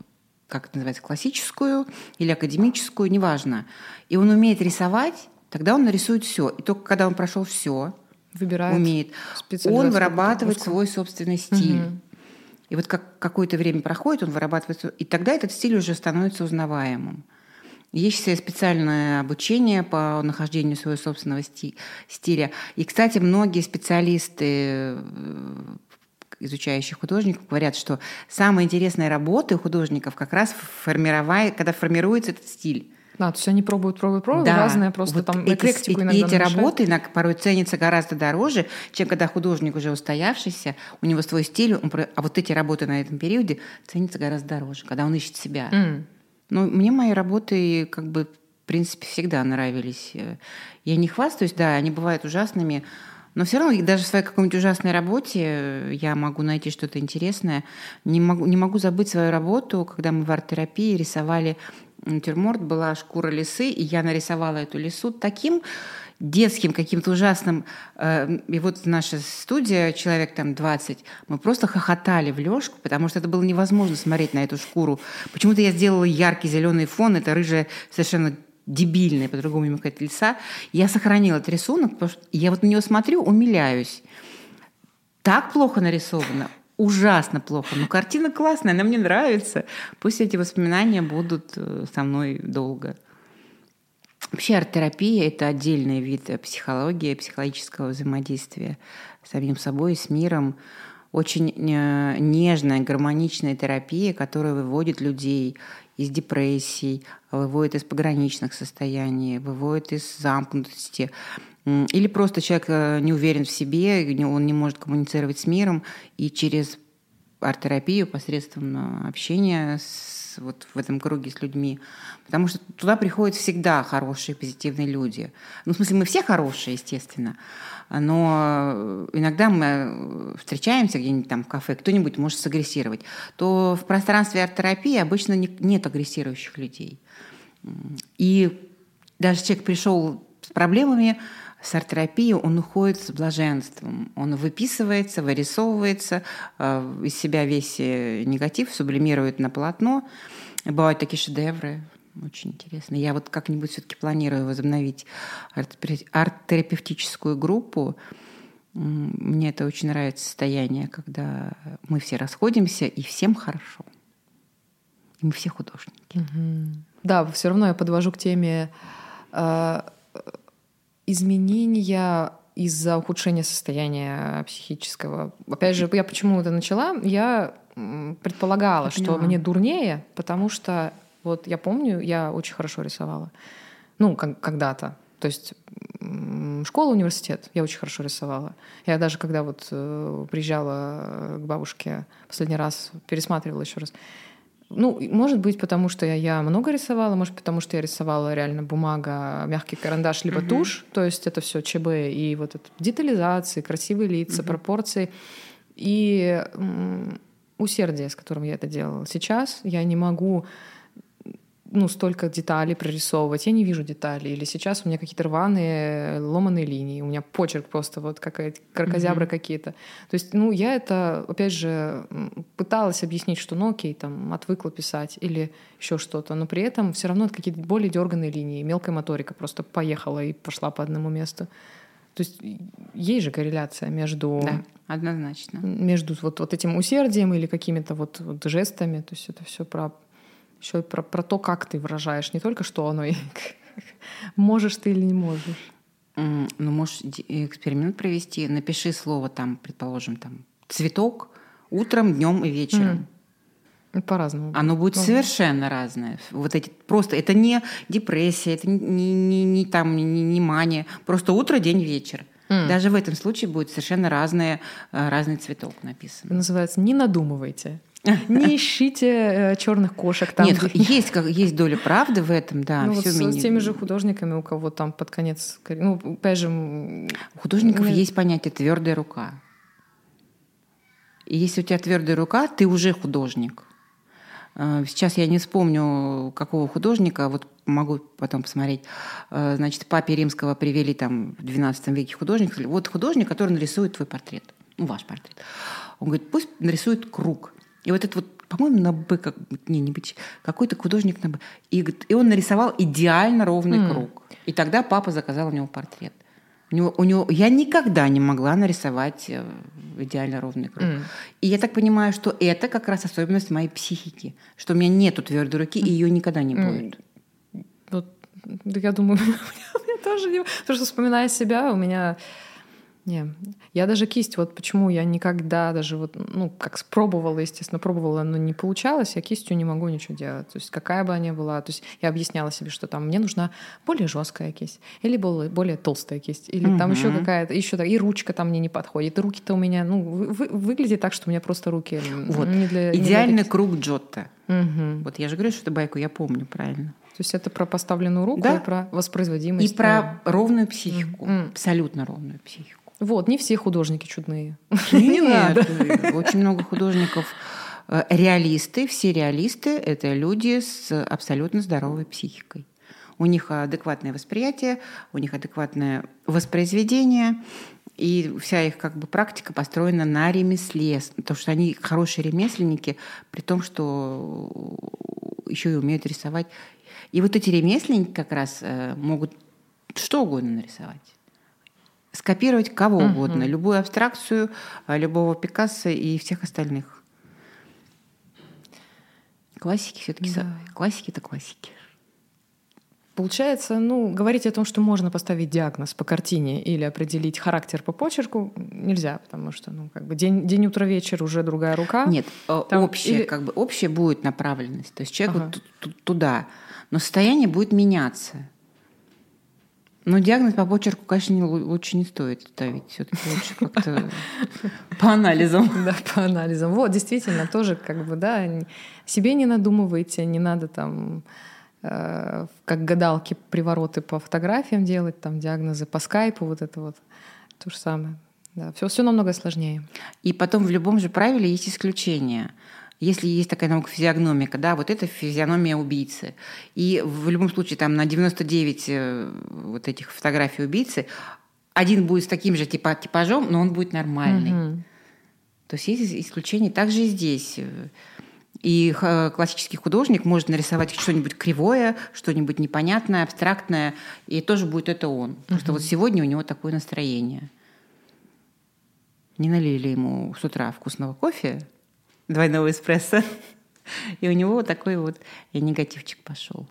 Speaker 2: как это называется, классическую или академическую, неважно, и он умеет рисовать, тогда он нарисует все. И только когда он прошел все,
Speaker 1: Выбирает
Speaker 2: умеет, он вырабатывает
Speaker 1: узкую.
Speaker 2: свой собственный стиль.
Speaker 1: Мгм.
Speaker 2: И вот как какое-то время проходит, он вырабатывает, и тогда этот стиль уже становится узнаваемым. Есть специальное обучение по нахождению своего собственного сти- стиля. И, кстати, многие специалисты, э, изучающие художников, говорят, что самые интересные работы у художников как раз формировая, когда формируется этот стиль.
Speaker 1: Да, то есть они пробуют, пробуют, пробуют,
Speaker 2: Да,
Speaker 1: разные просто
Speaker 2: вот
Speaker 1: там
Speaker 2: эти,
Speaker 1: эклектику
Speaker 2: и-
Speaker 1: иногда
Speaker 2: эти
Speaker 1: намешают.
Speaker 2: работы иногда порой ценятся гораздо дороже, чем когда художник уже устоявшийся, у него свой стиль, он а вот эти работы на этом периоде ценятся гораздо дороже, когда он ищет себя.
Speaker 1: М.
Speaker 2: Ну, мне мои работы как бы в принципе всегда нравились. Э, Я не хвастаюсь, да, они бывают ужасными, но все равно даже в своей какой-нибудь ужасной работе э, я могу найти что-то интересное. Не могу, не могу забыть свою работу, когда мы в арт-терапии рисовали натюрморт, была шкура лисы, и я нарисовала эту лису таким детским, каким-то ужасным. Э, И вот наша студия, человек там 20, мы просто хохотали в лёжку, потому что это было невозможно смотреть на эту шкуру. Почему-то я сделала яркий зеленый фон, это рыжая совершенно дебильная, по-другому не какая-то лиса. Я сохранила этот рисунок, потому что я вот на него смотрю, умиляюсь. Так плохо нарисовано, ужасно плохо. Но картина классная, она мне нравится. Пусть эти воспоминания будут э, со мной долго. Вообще арт-терапия – это отдельный вид психологии, психологического взаимодействия с самим собой, с миром. Очень э, нежная, гармоничная терапия, которая выводит людей из депрессий, выводит из пограничных состояний, выводит из замкнутости. Или просто человек э, не уверен в себе, он не может коммуницировать с миром, и через арт-терапию посредством э, общения с, вот в этом круге с людьми. Потому что туда приходят всегда хорошие, позитивные люди. Ну, в смысле, мы все хорошие, естественно. Но иногда мы э, встречаемся где-нибудь там в кафе, кто-нибудь может сагрессировать. То в пространстве арт-терапии обычно не- нет агрессирующих людей. И даже человек пришел с проблемами, арт-терапией он уходит с блаженством. Он выписывается, вырисовывается, э, из себя весь э, негатив сублимирует на полотно. Бывают такие шедевры, очень интересно. Я вот как-нибудь все-таки планирую возобновить арт- арт-терапевтическую группу. Мне это очень нравится состояние, когда мы все расходимся и всем хорошо. И мы все художники.
Speaker 1: Да, все равно я подвожу к теме э, изменения из-за ухудшения состояния психического. Опять же, я почему это начала? Я предполагала,
Speaker 2: Я
Speaker 1: что мне дурнее, потому что вот я помню, я очень хорошо рисовала. Ну, как- когда-то. То есть школа, университет, я очень хорошо рисовала. Я даже когда вот э, приезжала к бабушке последний раз, пересматривала еще раз, Ну, может быть, потому что я, много рисовала, может, потому что я рисовала реально бумага, мягкий карандаш, либо uh-huh. тушь. То есть это все ЧБ и вот это детализации, красивые лица, uh-huh. пропорции. И усердие, с которым я это делала. Сейчас я не могу ну, столько деталей прорисовывать. Я не вижу деталей. Или сейчас у меня какие-то рваные, ломаные линии. У меня почерк просто вот какая-то, кракозябры mm-hmm. какие-то. То есть, ну, я это, опять же, пыталась объяснить, что, ну, окей, там, отвыкла писать или еще что-то, но при этом все равно это какие-то более дерганные линии, мелкая моторика просто поехала и пошла по одному месту. То есть есть же корреляция между...
Speaker 2: Да, однозначно.
Speaker 1: Между вот, вот этим усердием или какими-то вот, вот жестами. То есть это все про еще про, про то, как ты выражаешь, не только что оно, и (laughs) можешь ты или не можешь.
Speaker 2: Ну, можешь эксперимент провести. Напиши слово там, предположим, там цветок утром, днем и вечером.
Speaker 1: Mm. По-разному.
Speaker 2: Оно будет ну, совершенно разное. Вот эти просто это не депрессия, это не, не, не там не, не мания. Просто утро, день, вечер. Mm. Даже в этом случае будет совершенно разные, э, разный цветок написан.
Speaker 1: Это называется «не надумывайте». (laughs) Не ищите э, черных кошек там.
Speaker 2: Нет, есть, как, есть доля правды в этом, да.
Speaker 1: Ну, вот с, теми же художниками, у кого там под конец... Ну, опять же...
Speaker 2: У художников ну, есть понятие твердая рука. И если у тебя твердая рука, ты уже художник. Э, сейчас я не вспомню, какого художника, вот могу потом посмотреть. Э, значит, папе римского привели там в XII веке художник. Вот художник, который нарисует твой портрет, ну, ваш портрет. Он говорит, пусть нарисует круг. И вот это вот, по-моему, на Б, как, не, не быть, какой-то художник на Б. И, и он нарисовал идеально ровный mm. круг. И тогда папа заказал у него портрет. У него, у него, я никогда не могла нарисовать э, идеально ровный круг. Mm. И я так понимаю, что это как раз особенность моей психики, что у меня нету твердой руки, и ее никогда не будет.
Speaker 1: Mm. Вот, я думаю, (laughs) у меня тоже не... Потому что, вспоминая себя, у меня не, я даже кисть, вот почему я никогда даже вот, ну, как спробовала, естественно, пробовала, но не получалось, я кистью не могу ничего делать. То есть какая бы она ни была, то есть я объясняла себе, что там мне нужна более жесткая кисть, или более, более толстая кисть, или угу. там еще какая-то, еще так, и ручка там мне не подходит, и руки-то у меня, ну, вы, выглядит так, что у меня просто руки
Speaker 2: вот. не для Идеальный не для круг Джотто. Угу. Вот я же говорю, что эту байку я помню правильно.
Speaker 1: То есть это про поставленную руку да? и про воспроизводимость.
Speaker 2: И про ровную психику, mm. абсолютно ровную психику.
Speaker 1: Вот, не все художники чудные. (laughs)
Speaker 2: Не надо. Очень много художников э, реалисты, все реалисты — это люди с абсолютно здоровой психикой. У них адекватное восприятие, у них адекватное воспроизведение, и вся их как бы практика построена на ремесле, потому что они хорошие ремесленники, при том, что еще и умеют рисовать. И вот эти ремесленники как раз э, могут что угодно нарисовать скопировать кого угу. угодно, любую абстракцию, а, любого Пикассо и всех остальных. Классики все-таки да. классики это классики.
Speaker 1: Получается, ну, говорить о том, что можно поставить диагноз по картине или определить характер по почерку, нельзя, потому что, ну, как бы день, день утро, вечер уже другая рука.
Speaker 2: Нет, э, Там общее, или... как бы общее будет направленность, то есть человек ага. вот туда, но состояние будет меняться. Но диагноз по почерку, конечно, лучше не стоит ставить. Все-таки лучше как-то (laughs) по анализам.
Speaker 1: Да, по анализам. Вот, действительно, тоже как бы, да, себе не надумывайте, не надо там э, как гадалки привороты по фотографиям делать, там диагнозы по скайпу, вот это вот то же самое. Да, все, все намного сложнее.
Speaker 2: И потом в любом же правиле есть исключения если есть такая наука физиогномика, да, вот это физиономия убийцы. И в любом случае там на 99 э, вот этих фотографий убийцы один будет с таким же типа, типажом, но он будет нормальный. Угу. То есть есть исключения. Также и здесь. И классический художник может нарисовать что-нибудь кривое, что-нибудь непонятное, абстрактное, и тоже будет это он. Угу. Просто вот сегодня у него такое настроение. Не налили ему с утра вкусного кофе, двойного эспрессо. (laughs) И у него вот такой вот и негативчик пошел.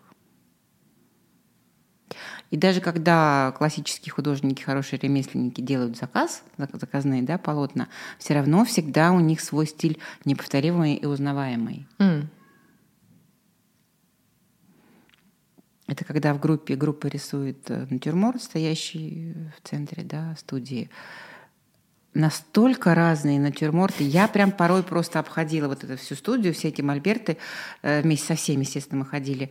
Speaker 2: И даже когда классические художники, хорошие ремесленники делают заказ, заказные да, полотна, все равно всегда у них свой стиль неповторимый и узнаваемый. Mm. Это когда в группе группа рисует э, натюрморт, стоящий в центре да, студии. Настолько разные натюрморты. Я прям порой просто обходила вот эту всю студию, все эти мольберты, э, вместе со всеми, естественно, мы ходили,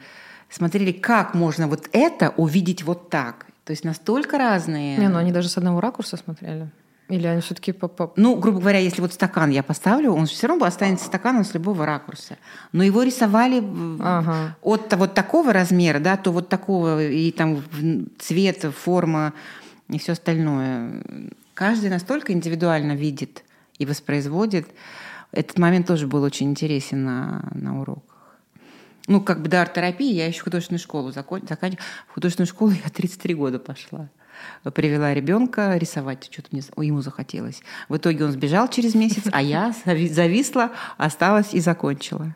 Speaker 2: смотрели, как можно вот это увидеть вот так. То есть настолько разные.
Speaker 1: Не, ну они даже с одного ракурса смотрели. Или они все-таки по, по...
Speaker 2: Ну, грубо говоря, если вот стакан я поставлю, он все равно останется стаканом с любого ракурса. Но его рисовали ага. от вот такого размера, да, то вот такого, и там цвет, форма и все остальное. Каждый настолько индивидуально видит и воспроизводит. Этот момент тоже был очень интересен на, на уроках. Ну, как бы до арт-терапии я еще художественную школу заканчивала. В художественную школу я 33 года пошла привела ребенка рисовать, что-то мне ему захотелось. В итоге он сбежал через месяц, а я (laughs) зависла, осталась и закончила.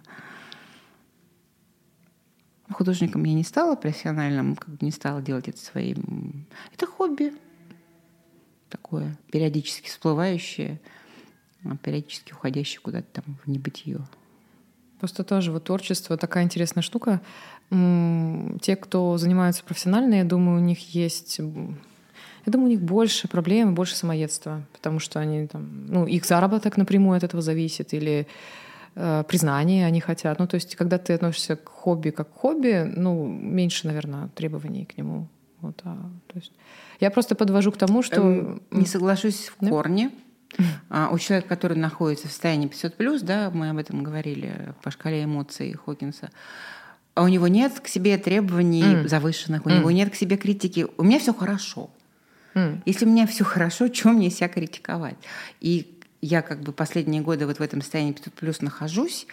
Speaker 2: Художником я не стала профессиональным, как бы не стала делать это своим. Это хобби такое, периодически всплывающее, а периодически уходящее куда-то там в небытие.
Speaker 1: Просто тоже вот творчество такая интересная штука. Те, кто занимаются профессионально, я думаю, у них есть я думаю, у них больше проблем, больше самоедства, потому что они там, ну, их заработок напрямую от этого зависит, или э, признание они хотят. Ну, то есть, когда ты относишься к хобби как к хобби, ну, меньше, наверное, требований к нему. Вот, а, то есть, я просто подвожу к тому, что... Эм,
Speaker 2: не соглашусь в да? корне. (laughs) А, у человека, который находится в состоянии 500 плюс, да, мы об этом говорили по шкале эмоций Хокинса, а у него нет к себе требований mm. завышенных, у mm. него нет к себе критики. У меня все хорошо. Mm. Если у меня все хорошо, (laughs) чем мне себя критиковать? И я как бы последние годы вот в этом состоянии 500 плюс нахожусь,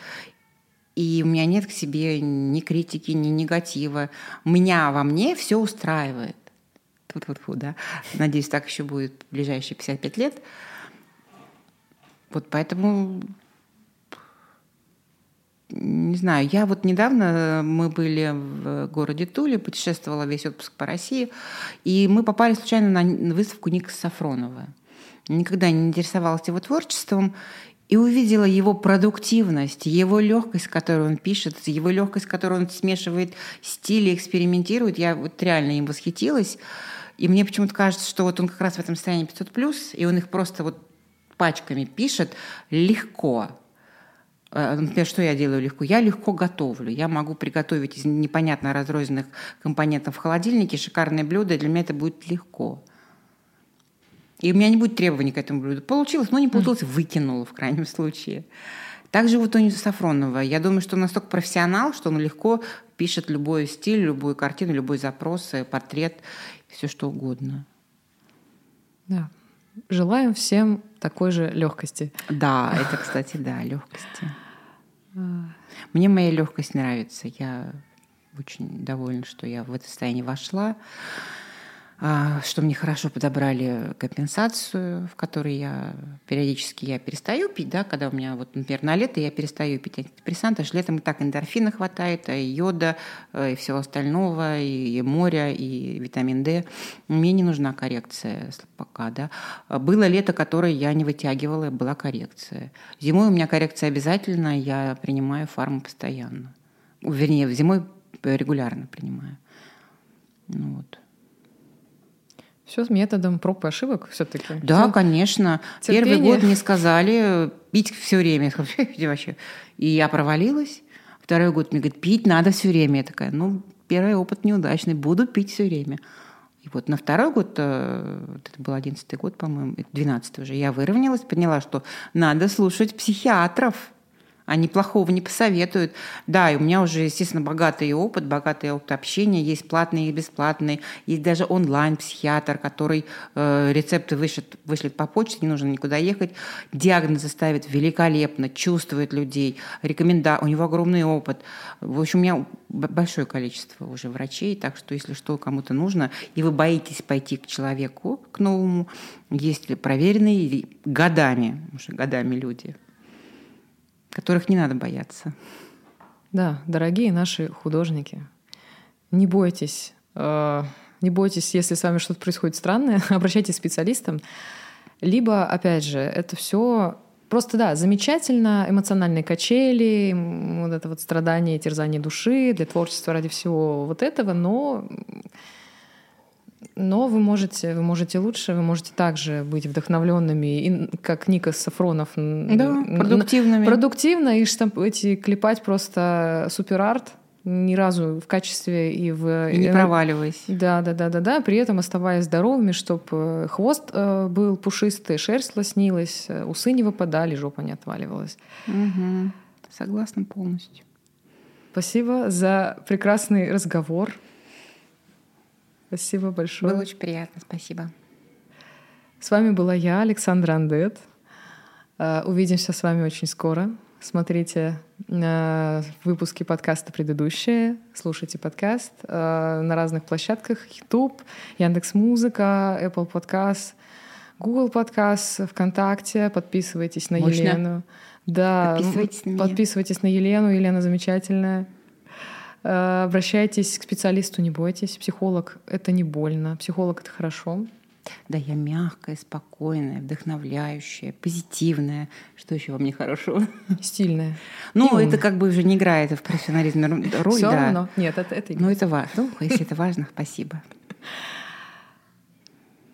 Speaker 2: и у меня нет к себе ни критики, ни негатива. Меня во мне все устраивает. Тут вот, вот, да. Надеюсь, так еще будет в ближайшие 55 лет. Вот поэтому не знаю, я вот недавно, мы были в городе Туле, путешествовала весь отпуск по России, и мы попали случайно на выставку Ника Сафронова. Никогда не интересовалась его творчеством, и увидела его продуктивность, его легкость, с которой он пишет, его легкость, с которой он смешивает стили, экспериментирует. Я вот реально им восхитилась. И мне почему-то кажется, что вот он как раз в этом состоянии 500+, и он их просто вот пачками пишет легко. Э, например, что я делаю легко? Я легко готовлю. Я могу приготовить из непонятно разрозненных компонентов в холодильнике шикарное блюдо, и для меня это будет легко. И у меня не будет требований к этому блюду. Получилось, но не получилось, выкинула в крайнем случае. Также вот у Сафронова. Я думаю, что он настолько профессионал, что он легко пишет любой стиль, любую картину, любой запрос, э, портрет, все что угодно.
Speaker 1: Да. Желаем всем такой же легкости.
Speaker 2: Да, это, кстати, да, легкости. Мне моя легкость нравится. Я очень довольна, что я в это состояние вошла. А, что мне хорошо подобрали компенсацию, в которой я периодически я перестаю пить, да, когда у меня вот, например, на лето я перестаю пить антидепрессанты, аж летом и так эндорфина хватает, и йода, э, и всего остального, и, и моря, и витамин D. Мне не нужна коррекция пока, да. Было лето, которое я не вытягивала, была коррекция. Зимой у меня коррекция обязательно, я принимаю фарму постоянно. Вернее, зимой регулярно принимаю. Ну вот.
Speaker 1: Все с методом проб и ошибок все-таки.
Speaker 2: Да, все. конечно. Терпение. Первый год мне сказали пить все время. (laughs) вообще. И я провалилась. Второй год мне говорит, пить надо все время. Я такая, ну, первый опыт неудачный, буду пить все время. И вот на второй год, э, это был одиннадцатый год, по-моему, двенадцатый уже, я выровнялась, поняла, что надо слушать психиатров. Они плохого не посоветуют. Да, и у меня уже, естественно, богатый опыт, богатый опыт общения. Есть платные и бесплатные. Есть даже онлайн-психиатр, который э, рецепты вышлет, вышлет по почте, не нужно никуда ехать. Диагнозы ставит великолепно, чувствует людей, рекоменда... У него огромный опыт. В общем, у меня большое количество уже врачей, так что если что кому-то нужно, и вы боитесь пойти к человеку, к новому, есть проверенные годами, уже годами люди – которых не надо бояться.
Speaker 1: Да, дорогие наши художники, не бойтесь, э, не бойтесь, если с вами что-то происходит странное, (laughs) обращайтесь к специалистам. Либо, опять же, это все просто, да, замечательно, эмоциональные качели, вот это вот страдание, терзание души для творчества ради всего вот этого, но Но вы можете, вы можете лучше, вы можете также быть вдохновленными, и, как Ника Сафронов.
Speaker 2: Да, продуктивными.
Speaker 1: Продуктивно и штамп, эти клепать просто супер-арт ни разу в качестве и в...
Speaker 2: И не проваливаясь.
Speaker 1: Да, да, да, да, да. При этом оставаясь здоровыми, чтобы хвост э, был пушистый, шерсть лоснилась, э, усы не выпадали, жопа не отваливалась.
Speaker 2: Угу. Согласна полностью.
Speaker 1: Спасибо за прекрасный разговор. Спасибо большое.
Speaker 2: Было очень приятно, спасибо.
Speaker 1: С вами была я, Александра Андет. Э, увидимся с вами очень скоро. Смотрите э, выпуски подкаста предыдущие, слушайте подкаст э, на разных площадках YouTube, Яндекс Музыка, Apple Podcast, Google Podcast, ВКонтакте. Подписывайтесь на Мощно. Елену. Да,
Speaker 2: подписывайтесь на,
Speaker 1: подписывайтесь на Елену. Елена замечательная. Э, обращайтесь к специалисту, не бойтесь. Психолог — это не больно. Психолог — это хорошо.
Speaker 2: Да, я мягкая, спокойная, вдохновляющая, позитивная. Что еще во мне хорошего?
Speaker 1: Стильная.
Speaker 2: Ну, это как бы уже не играет в профессионализме роль.
Speaker 1: Все
Speaker 2: да.
Speaker 1: равно. Нет, это, это
Speaker 2: Ну, это важно. Ну, если это важно, спасибо.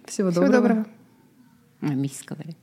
Speaker 1: Всего доброго. Всего доброго.
Speaker 2: Мы сказали.